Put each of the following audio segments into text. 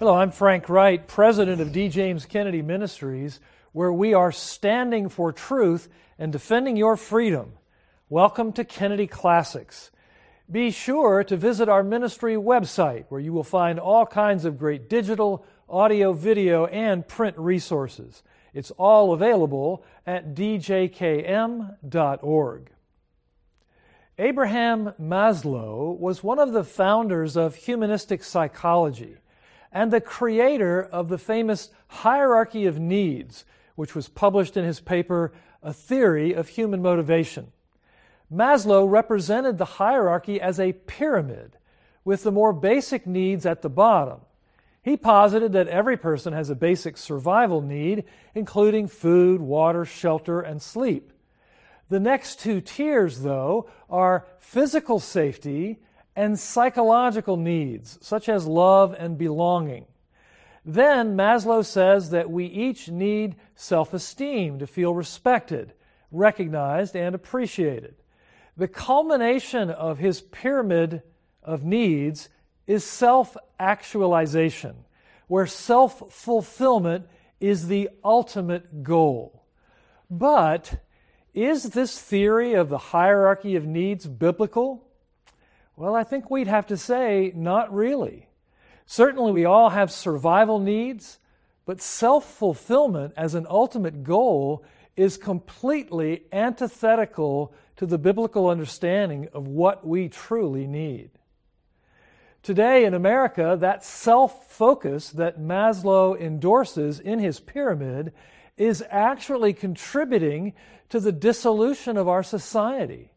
Hello, I'm Frank Wright, president of D. James Kennedy Ministries, where we are standing for truth and defending your freedom. Welcome to Kennedy Classics. Be sure to visit our ministry website, where you will find all kinds of great digital, audio, video, and print resources. It's all available at djkm.org. Abraham Maslow was one of the founders of humanistic psychology and the creator of the famous Hierarchy of Needs, which was published in his paper, A Theory of Human Motivation. Maslow represented the hierarchy as a pyramid, with the more basic needs at the bottom. He posited that every person has a basic survival need, including food, water, shelter, and sleep. The next two tiers, though, are physical safety and psychological needs, such as love and belonging. Then Maslow says that we each need self esteem to feel respected, recognized, and appreciated. The culmination of his pyramid of needs is self actualization, where self fulfillment is the ultimate goal. But is this theory of the hierarchy of needs biblical? Well, I think we'd have to say not really. Certainly, we all have survival needs, but self fulfillment as an ultimate goal is completely antithetical to the biblical understanding of what we truly need. Today in America, that self focus that Maslow endorses in his pyramid is actually contributing to the dissolution of our society.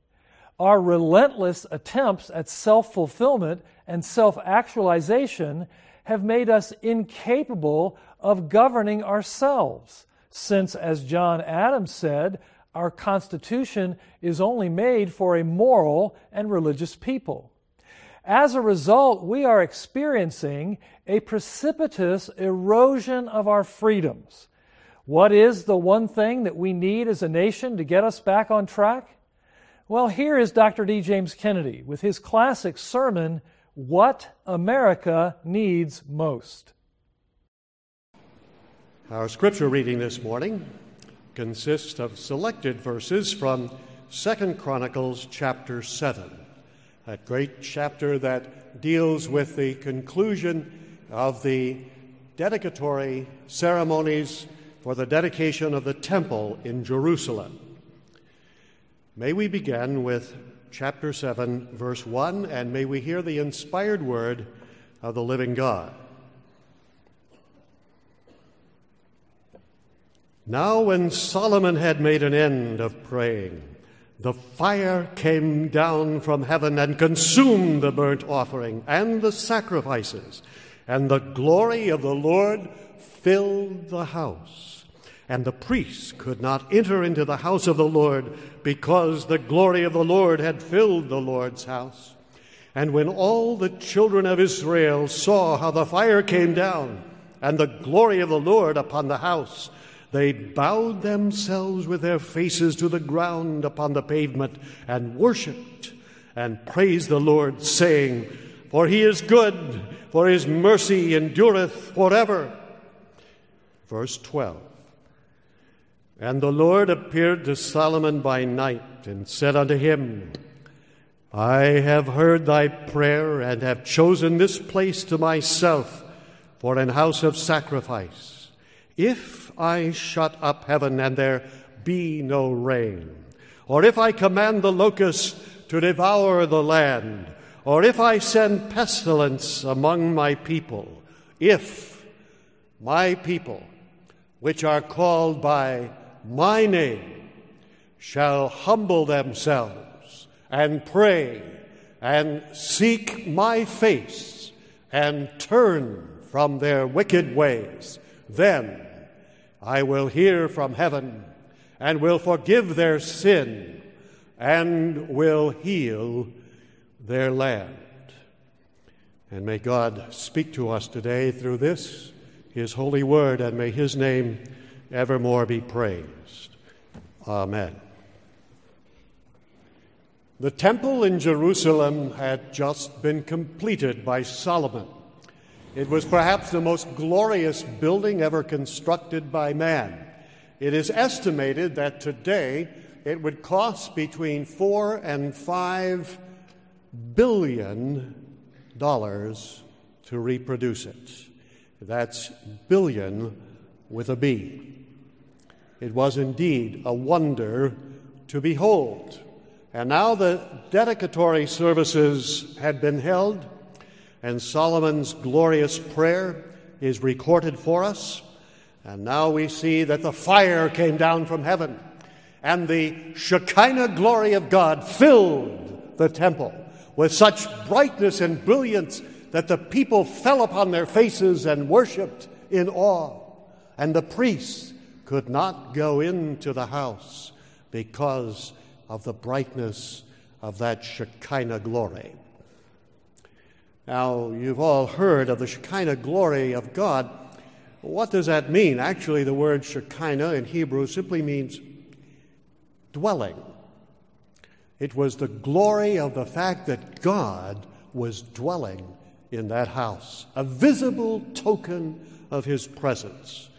Our relentless attempts at self fulfillment and self actualization have made us incapable of governing ourselves, since, as John Adams said, our Constitution is only made for a moral and religious people. As a result, we are experiencing a precipitous erosion of our freedoms what is the one thing that we need as a nation to get us back on track? Well, here is Dr. D. James Kennedy with his classic sermon, What America Needs Most. Our scripture reading this morning consists of selected verses from Second Chronicles chapter 7, a great chapter that deals with the conclusion of the dedicatory ceremonies for the dedication of the temple in Jerusalem. May we begin with chapter 7, verse 1, and may we hear the inspired word of the living God. Now, when Solomon had made an end of praying, the fire came down from heaven and consumed the burnt offering and the sacrifices, and the glory of the Lord filled the house and the priests could not enter into the house of the Lord because the glory of the Lord had filled the Lord's house. And when all the children of Israel saw how the fire came down and the glory of the Lord upon the house, they bowed themselves with their faces to the ground upon the pavement and worshiped and praised the Lord, saying, For he is good, for his mercy endureth forever. Verse 12. And the Lord appeared to Solomon by night and said unto him, I have heard thy prayer and have chosen this place to myself for an house of sacrifice. If I shut up heaven and there be no rain, or if I command the locusts to devour the land, or if I send pestilence among my people, if my people, which are called by my name shall humble themselves and pray and seek my face and turn from their wicked ways, Then I will hear from heaven and will forgive their sin and will heal their land. And may God speak to us today through this, His holy word, and may His name evermore be praised. Amen. The temple in Jerusalem had just been completed by Solomon. It was perhaps the most glorious building ever constructed by man. It is estimated that today it would cost between four and five billion dollars to reproduce it. That's billion with a B. It was indeed a wonder to behold. And now the dedicatory services had been held, and Solomon's glorious prayer is recorded for us. And now we see that the fire came down from heaven, and the Shekinah glory of God filled the temple with such brightness and brilliance that the people fell upon their faces and worshiped in awe. And the priests could not go into the house because of the brightness of that Shekinah glory. Now, you've all heard of the Shekinah glory of God. What does that mean? Actually, the word Shekinah in Hebrew simply means dwelling. It was the glory of the fact that God was dwelling in that house, a visible token of his presence,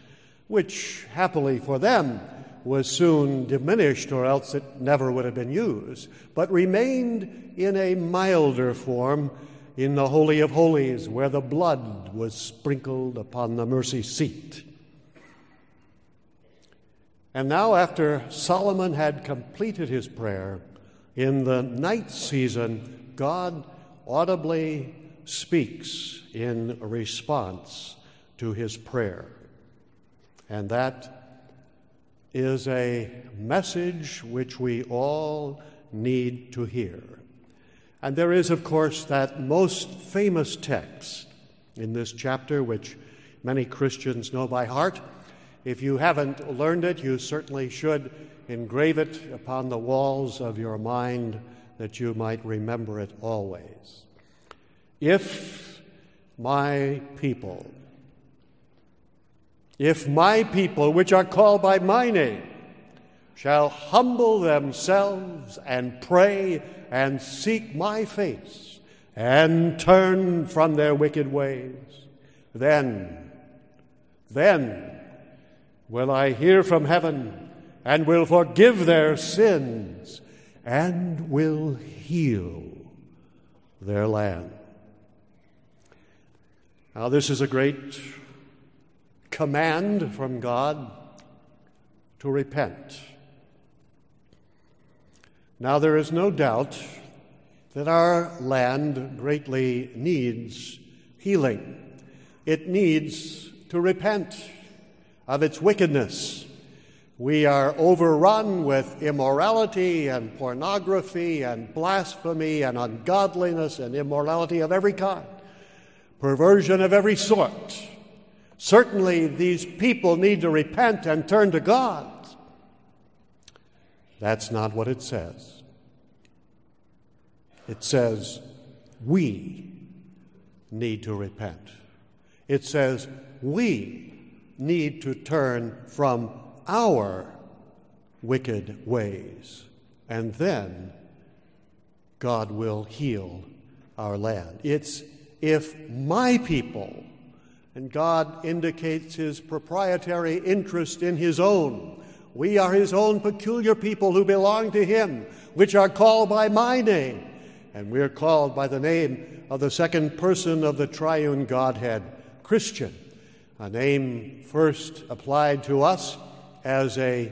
which, happily for them, was soon diminished, or else it never would have been used, but remained in a milder form in the Holy of Holies, where the blood was sprinkled upon the mercy seat. And now, after Solomon had completed his prayer, in the night season, God audibly speaks in response to his prayer. And that is a message which we all need to hear. And there is, of course, that most famous text in this chapter, which many Christians know by heart. If you haven't learned it, you certainly should engrave it upon the walls of your mind that you might remember it always. If my people, if my people, which are called by my name, shall humble themselves and pray and seek my face and turn from their wicked ways, then, then will I hear from heaven and will forgive their sins and will heal their land. Now, this is a great command from God to repent. Now, there is no doubt that our land greatly needs healing. It needs to repent of its wickedness. We are overrun with immorality and pornography and blasphemy and ungodliness and immorality of every kind perversion of every sort. Certainly, these people need to repent and turn to God. That's not what it says. It says, we need to repent. It says, we need to turn from our wicked ways, and then God will heal our land. It's if my people, and God indicates his proprietary interest in his own, we are his own peculiar people who belong to him, which are called by my name. And we are called by the name of the second person of the triune Godhead, Christian, a name first applied to us as a,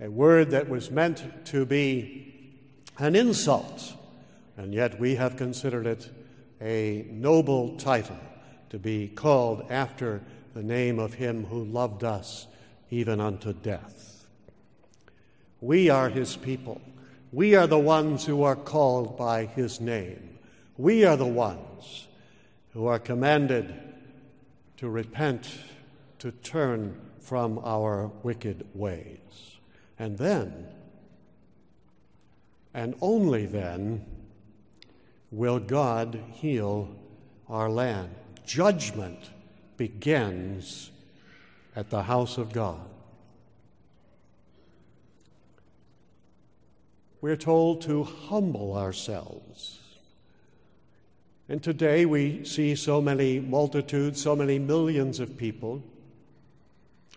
a word that was meant to be an insult, and yet we have considered it a noble title to be called after the name of him who loved us even unto death. We are his people. We are the ones who are called by his name. We are the ones who are commanded to repent to turn from our wicked ways. And then, and only then, will God heal our land. Judgment begins at the house of God. We're told to humble ourselves. And today we see so many multitudes, so many millions of people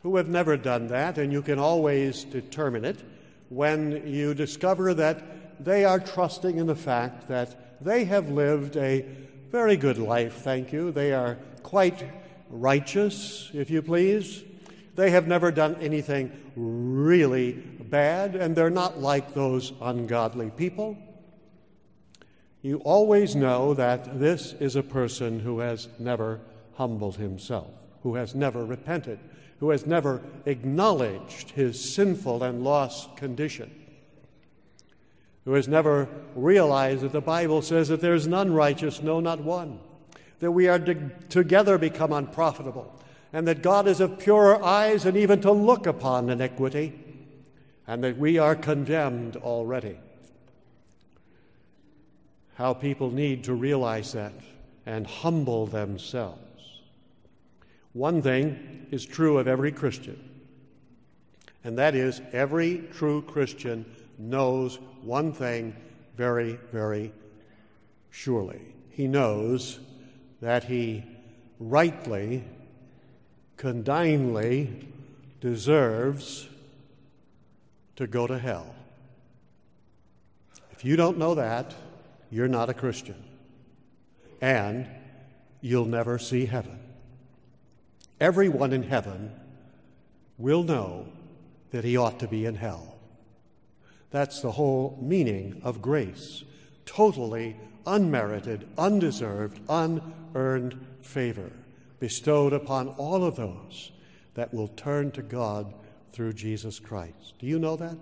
who have never done that, and you can always determine it when you discover that they are trusting in the fact that they have lived a very good life, thank you. They are quite righteous, if you please. They have never done anything really bad, and they're not like those ungodly people. You always know that this is a person who has never humbled himself, who has never repented, who has never acknowledged his sinful and lost condition, who has never realized that the Bible says that there is none righteous, no, not one, that we are to- together become unprofitable, and that God is of purer eyes and even to look upon iniquity, and that we are condemned already. How people need to realize that and humble themselves. One thing is true of every Christian, and that is every true Christian knows one thing very, very surely. He knows that he rightly, condignly deserves to go to hell. If you don't know that, you're not a Christian. And you'll never see heaven. Everyone in heaven will know that he ought to be in hell. That's the whole meaning of grace totally unmerited, undeserved, unearned favor bestowed upon all of those that will turn to God through Jesus Christ. Do you know that?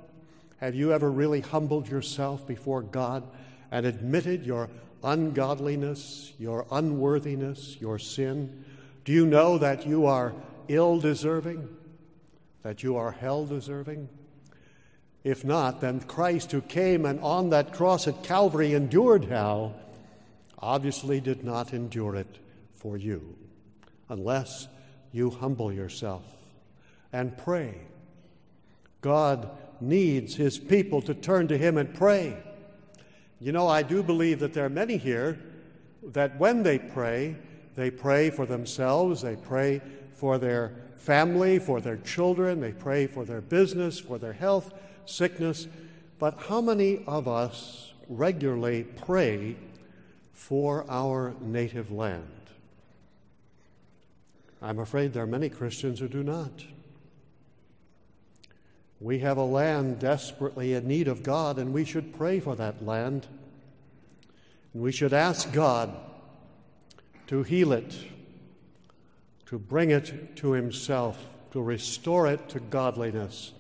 Have you ever really humbled yourself before God and admitted your ungodliness, your unworthiness, your sin? Do you know that you are ill deserving? That you are hell deserving? If not, then Christ, who came and on that cross at Calvary endured hell, obviously did not endure it for you, unless you humble yourself and pray. God needs his people to turn to him and pray. You know, I do believe that there are many here that when they pray, they pray for themselves, they pray for their family, for their children, they pray for their business, for their health sickness. But how many of us regularly pray for our native land? I'm afraid there are many Christians who do not. We have a land desperately in need of God, and we should pray for that land. And we should ask God to heal it, to bring it to Himself, to restore it to godliness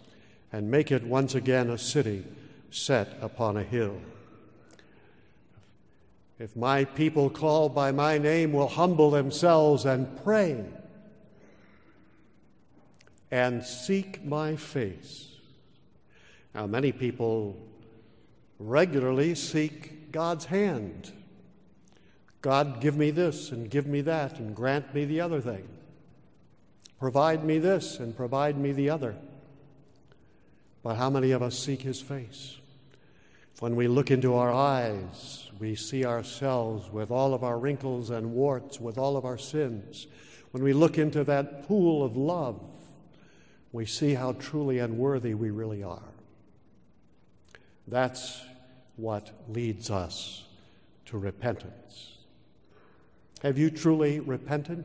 and make it once again a city set upon a hill. If my people called by my name will humble themselves and pray and seek my face. Now, many people regularly seek God's hand. God, give me this and give me that and grant me the other thing. Provide me this and provide me the other. But how many of us seek His face? When we look into our eyes, we see ourselves with all of our wrinkles and warts, with all of our sins. When we look into that pool of love, we see how truly unworthy we really are. That's what leads us to repentance. Have you truly repented?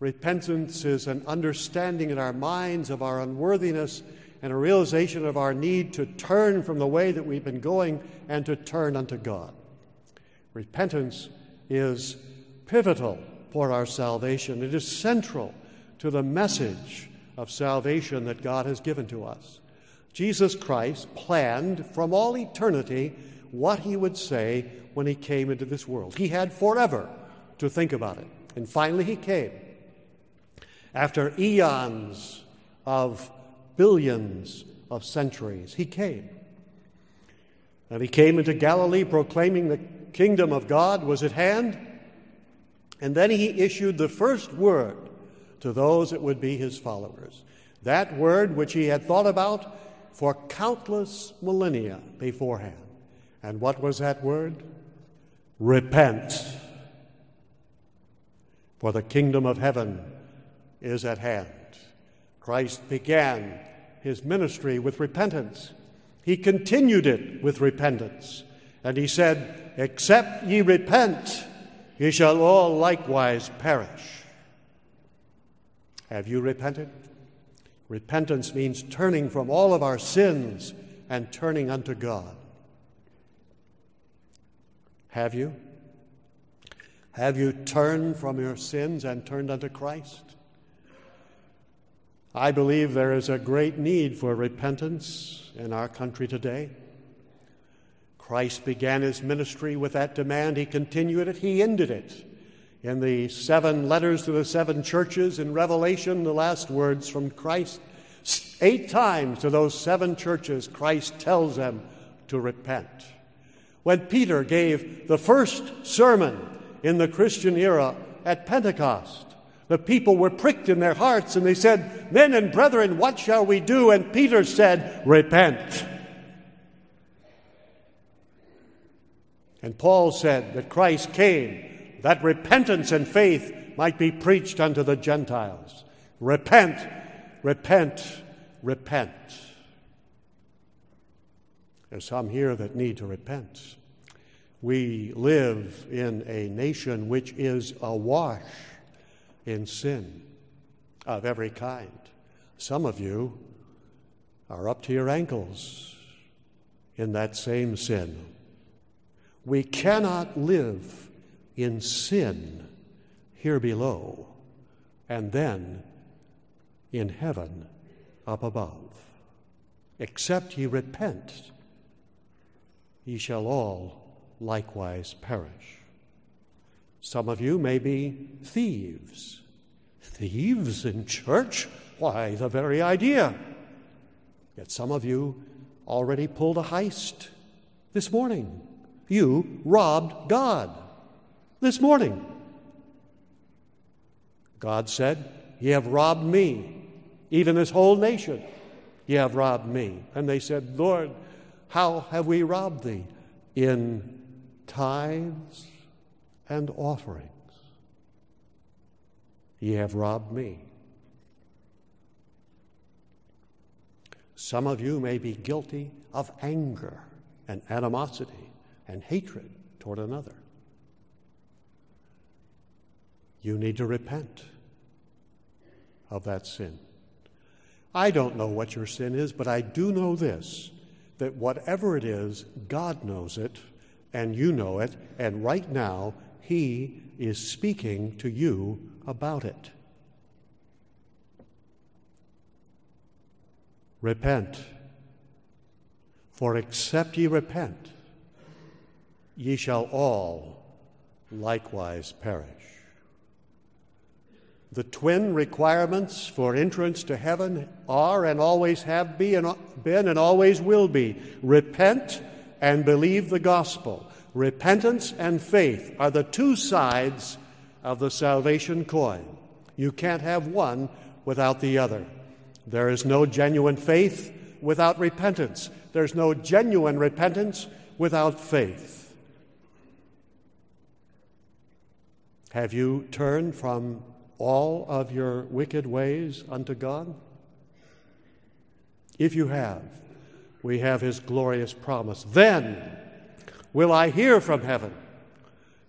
Repentance is an understanding in our minds of our unworthiness and a realization of our need to turn from the way that we've been going and to turn unto God. Repentance is pivotal for our salvation, it is central to the message of salvation that God has given to us. Jesus Christ planned from all eternity what he would say when he came into this world. He had forever to think about it. And finally, he came. After eons of billions of centuries, he came. And he came into Galilee proclaiming the kingdom of God was at hand. And then he issued the first word to those that would be his followers. That word which he had thought about for countless millennia beforehand. And what was that word? Repent. For the kingdom of heaven is at hand. Christ began his ministry with repentance. He continued it with repentance. And he said, Except ye repent, ye shall all likewise perish. Have you repented? Repentance means turning from all of our sins and turning unto God. Have you? Have you turned from your sins and turned unto Christ? I believe there is a great need for repentance in our country today. Christ began his ministry with that demand. He continued it, he ended it. In the seven letters to the seven churches in Revelation, the last words from Christ, eight times to those seven churches, Christ tells them to repent. When Peter gave the first sermon in the Christian era at Pentecost, the people were pricked in their hearts and they said, Men and brethren, what shall we do? And Peter said, Repent. And Paul said that Christ came that repentance and faith might be preached unto the Gentiles. Repent, repent, repent. There's some here that need to repent. We live in a nation which is awash in sin of every kind. Some of you are up to your ankles in that same sin. We cannot live in sin here below and then in heaven up above. Except ye repent, ye shall all likewise perish. Some of you may be thieves. Thieves in church? Why, the very idea. Yet some of you already pulled a heist this morning. You robbed God this morning. God said, Ye have robbed me, even this whole nation. Ye have robbed me. And they said, Lord, how have we robbed thee? In tithes and offerings. Ye have robbed me. Some of you may be guilty of anger and animosity and hatred toward another. You need to repent of that sin. I don't know what your sin is, but I do know this that whatever it is, God knows it, and you know it, and right now, He is speaking to you about it. Repent. For except ye repent, ye shall all likewise perish. The twin requirements for entrance to heaven are and always have been and always will be repent and believe the gospel. Repentance and faith are the two sides of the salvation coin. You can't have one without the other. There is no genuine faith without repentance. There's no genuine repentance without faith. Have you turned from all of your wicked ways unto God? If you have, we have his glorious promise. Then will I hear from heaven.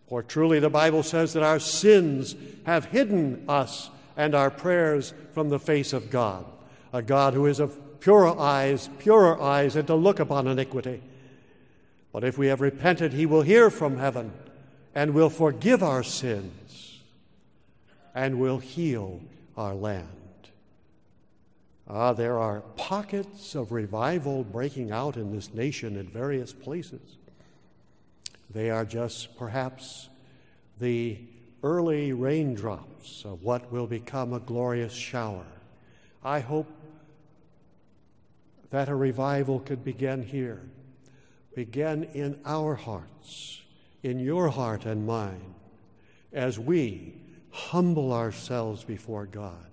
For truly the Bible says that our sins have hidden us and our prayers from the face of God, a God who is of purer eyes, purer eyes, and to look upon iniquity. But if we have repented, he will hear from heaven and will forgive our sins and will heal our land. Ah, there are pockets of revival breaking out in this nation in various places. They are just perhaps the early raindrops of what will become a glorious shower. I hope that a revival could begin here, begin in our hearts, in your heart and mine, as we humble ourselves before God,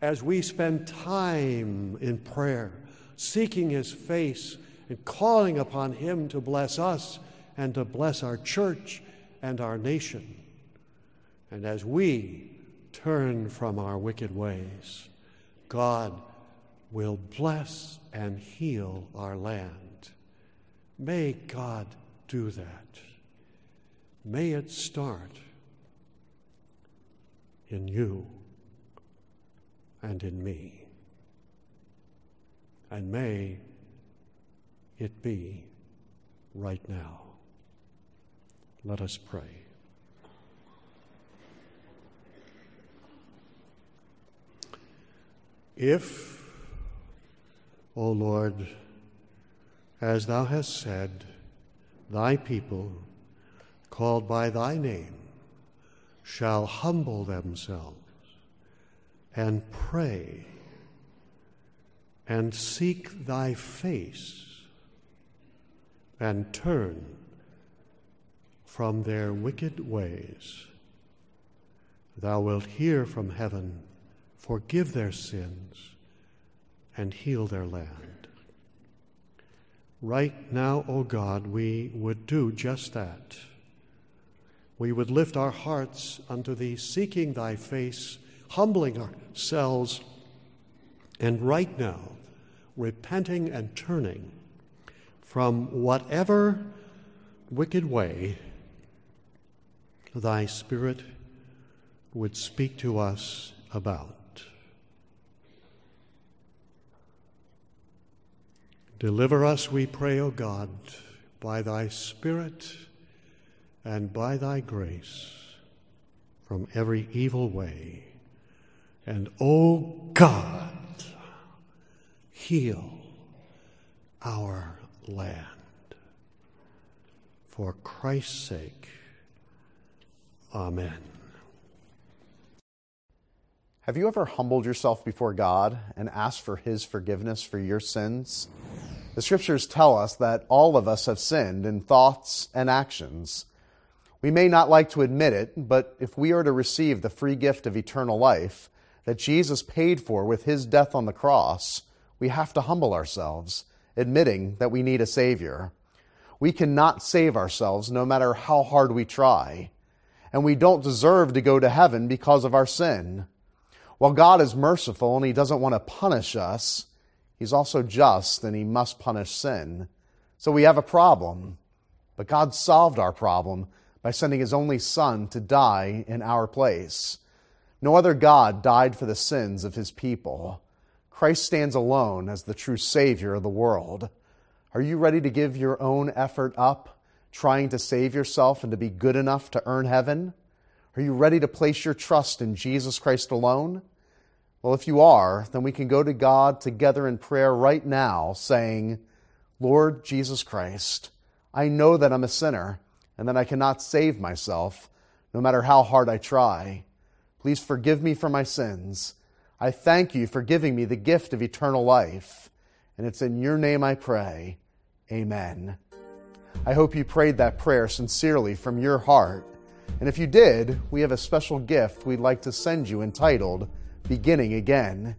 as we spend time in prayer, seeking His face and calling upon Him to bless us and to bless our church and our nation. And as we turn from our wicked ways, God will bless and heal our land. May God do that. May it start in you and in me. And may it be right now. Let us pray. If, O Lord, as thou hast said, thy people, called by thy name, shall humble themselves and pray and seek thy face and turn from their wicked ways. Thou wilt hear from heaven, forgive their sins, and heal their land. Right now, O God, we would do just that. We would lift our hearts unto Thee, seeking Thy face, humbling ourselves, and right now, repenting and turning from whatever wicked way thy Spirit would speak to us about. Deliver us, we pray, O God, by thy Spirit and by thy grace from every evil way. And, O God, heal our land. For Christ's sake, Amen. Have you ever humbled yourself before God and asked for His forgiveness for your sins? The scriptures tell us that all of us have sinned in thoughts and actions. We may not like to admit it, but if we are to receive the free gift of eternal life that Jesus paid for with His death on the cross, we have to humble ourselves admitting that we need a Savior. We cannot save ourselves no matter how hard we try, and we don't deserve to go to heaven because of our sin. While God is merciful and He doesn't want to punish us, He's also just and He must punish sin. So we have a problem. But God solved our problem by sending His only Son to die in our place. No other God died for the sins of His people. Christ stands alone as the true Savior of the world. Are you ready to give your own effort up, trying to save yourself and to be good enough to earn heaven? Are you ready to place your trust in Jesus Christ alone? Well, if you are, then we can go to God together in prayer right now, saying, Lord Jesus Christ, I know that I'm a sinner and that I cannot save myself, no matter how hard I try. Please forgive me for my sins I thank you for giving me the gift of eternal life. And it's in your name I pray. Amen. I hope you prayed that prayer sincerely from your heart. And if you did, we have a special gift we'd like to send you entitled Beginning Again.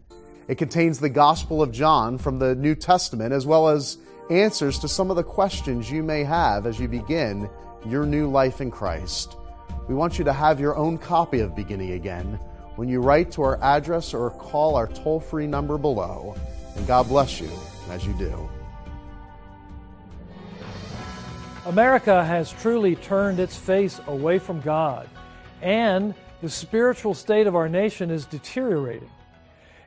It contains the Gospel of John from the New Testament, as well as answers to some of the questions you may have as you begin your new life in Christ. We want you to have your own copy of Beginning Again when you write to our address or call our toll free number below. And God bless you as you do. America has truly turned its face away from God, and the spiritual state of our nation is deteriorating.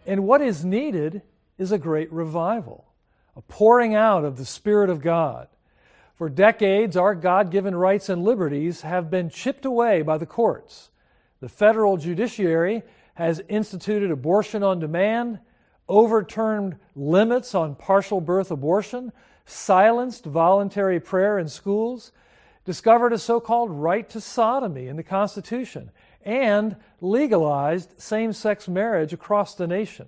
And what is needed is a great revival, a pouring out of the Spirit of God. For decades, our God given rights and liberties have been chipped away by the courts. The federal judiciary has instituted abortion on demand, overturned limits on partial birth abortion, silenced voluntary prayer in schools, discovered a so called right to sodomy in the Constitution, and legalized same sex marriage across the nation.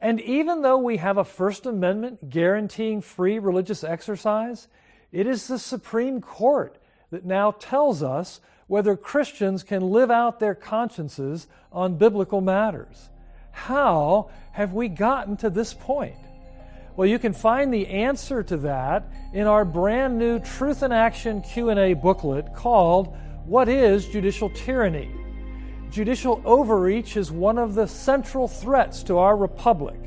And even though we have a First Amendment guaranteeing free religious exercise, it is the Supreme Court that now tells us whether Christians can live out their consciences on biblical matters. How have we gotten to this point? Well, you can find the answer to that in our brand new Truth in Action Q&A booklet called What is Judicial Tyranny? Judicial overreach is one of the central threats to our republic.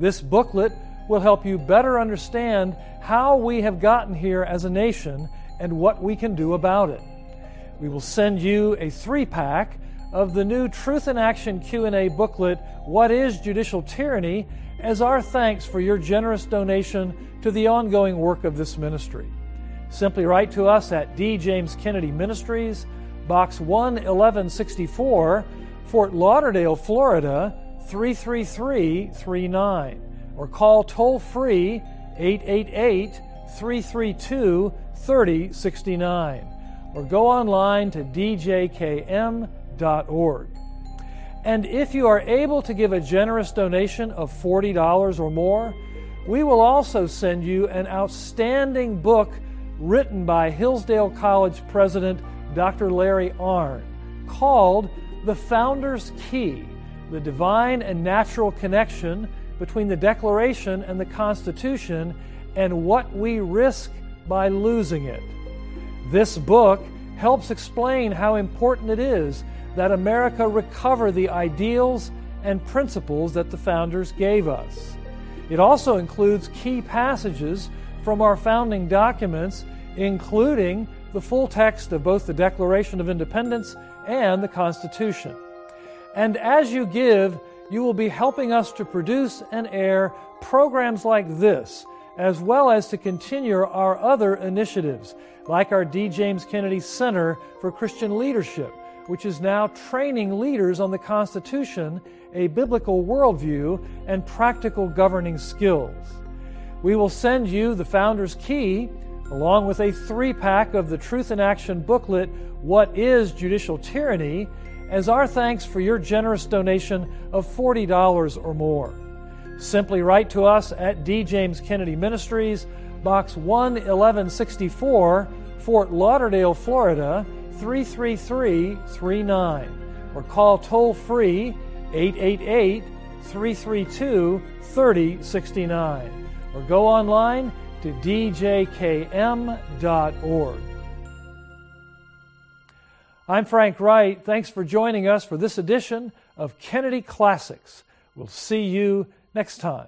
This booklet will help you better understand how we have gotten here as a nation and what we can do about it. We will send you a 3-pack of the new Truth in Action Q&A booklet What is Judicial Tyranny as our thanks for your generous donation to the ongoing work of this ministry. Simply write to us at D. James Kennedy Ministries, Box 11164, Fort Lauderdale, Florida 33339, or call toll free 888 332 3069, or go online to djkm.org. And if you are able to give a generous donation of $40 or more, we will also send you an outstanding book written by Hillsdale College President Dr. Larry Arnn, called The Founder's Key The Divine and Natural Connection Between the Declaration and the Constitution and What We Risk by Losing It. This book helps explain how important it is that America recover the ideals and principles that the founders gave us. It also includes key passages from our founding documents, including the full text of both the Declaration of Independence and the Constitution. And as you give, you will be helping us to produce and air programs like this, as well as to continue our other initiatives, like our D. James Kennedy Center for Christian Leadership, which is now training leaders on the Constitution, a biblical worldview, and practical governing skills. We will send you the Founder's Key along with a three pack of the Truth in Action booklet, What is Judicial Tyranny, as our thanks for your generous donation of $40 or more. Simply write to us at D. James Kennedy Ministries, Box 11164, Fort Lauderdale, Florida 33339, or call toll free 888 332 3069, or go online to djkm.org. I'm Frank Wright. Thanks for joining us for this edition of Kennedy Classics. We'll see you next time.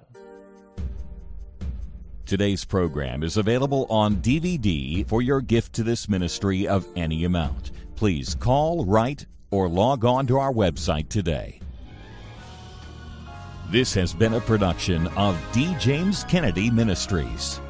Today's program is available on DVD for your gift to this ministry of any amount. Please call, write, or log on to our website today. This has been a production of D. James Kennedy Ministries.